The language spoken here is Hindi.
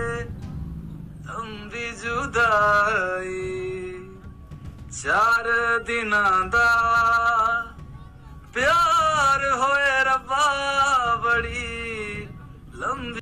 हम भी जुदाई। चार दिन प्यार होए रब्बा बड़ी लंबी